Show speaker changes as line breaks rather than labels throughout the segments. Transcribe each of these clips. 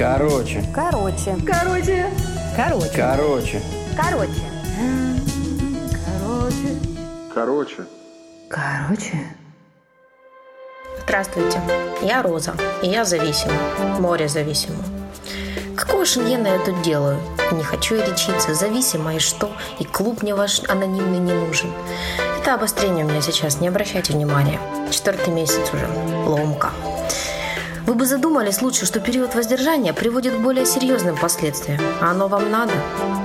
Короче.
Короче.
Короче.
Короче.
Короче.
Короче.
Короче.
Короче.
Здравствуйте, я Роза, и я зависима, море зависима. Какого шенгена я тут делаю? Не хочу я лечиться, зависима и что? И клуб мне ваш анонимный не нужен. Это обострение у меня сейчас, не обращайте внимания. Четвертый месяц уже, ломка. Вы бы задумались лучше, что период воздержания приводит к более серьезным последствиям. А оно вам надо?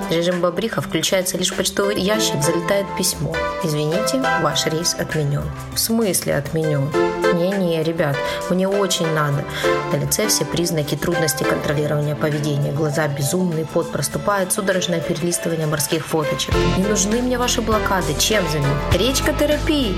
Режим бобриха включается лишь почтовый ящик, залетает письмо. Извините, ваш рейс отменен. В смысле отменен? Не-не, ребят, мне очень надо. На лице все признаки трудности контролирования поведения. Глаза безумные, пот проступает, судорожное перелистывание морских фоточек. Не нужны мне ваши блокады. Чем за ним? Речка терапии.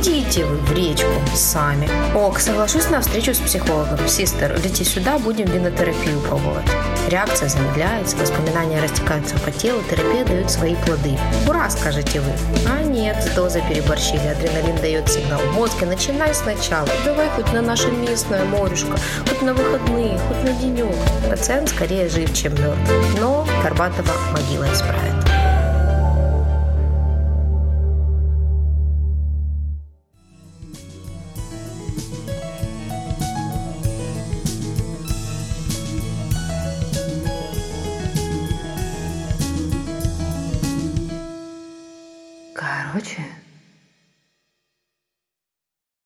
Идите вы в речку сами. Ок, соглашусь на встречу с психологом. Систер, лети сюда, будем винотерапию пробовать. Реакция замедляется, воспоминания растекаются по телу, терапия дает свои плоды. Ура, скажете вы. А нет, с переборщили. Адреналин дает сигнал в мозг и начинай сначала. Давай хоть на наше местное морюшко, хоть на выходные, хоть на денек. Пациент скорее жив, чем мертв. Но Горбатова могила исправит.
Короче,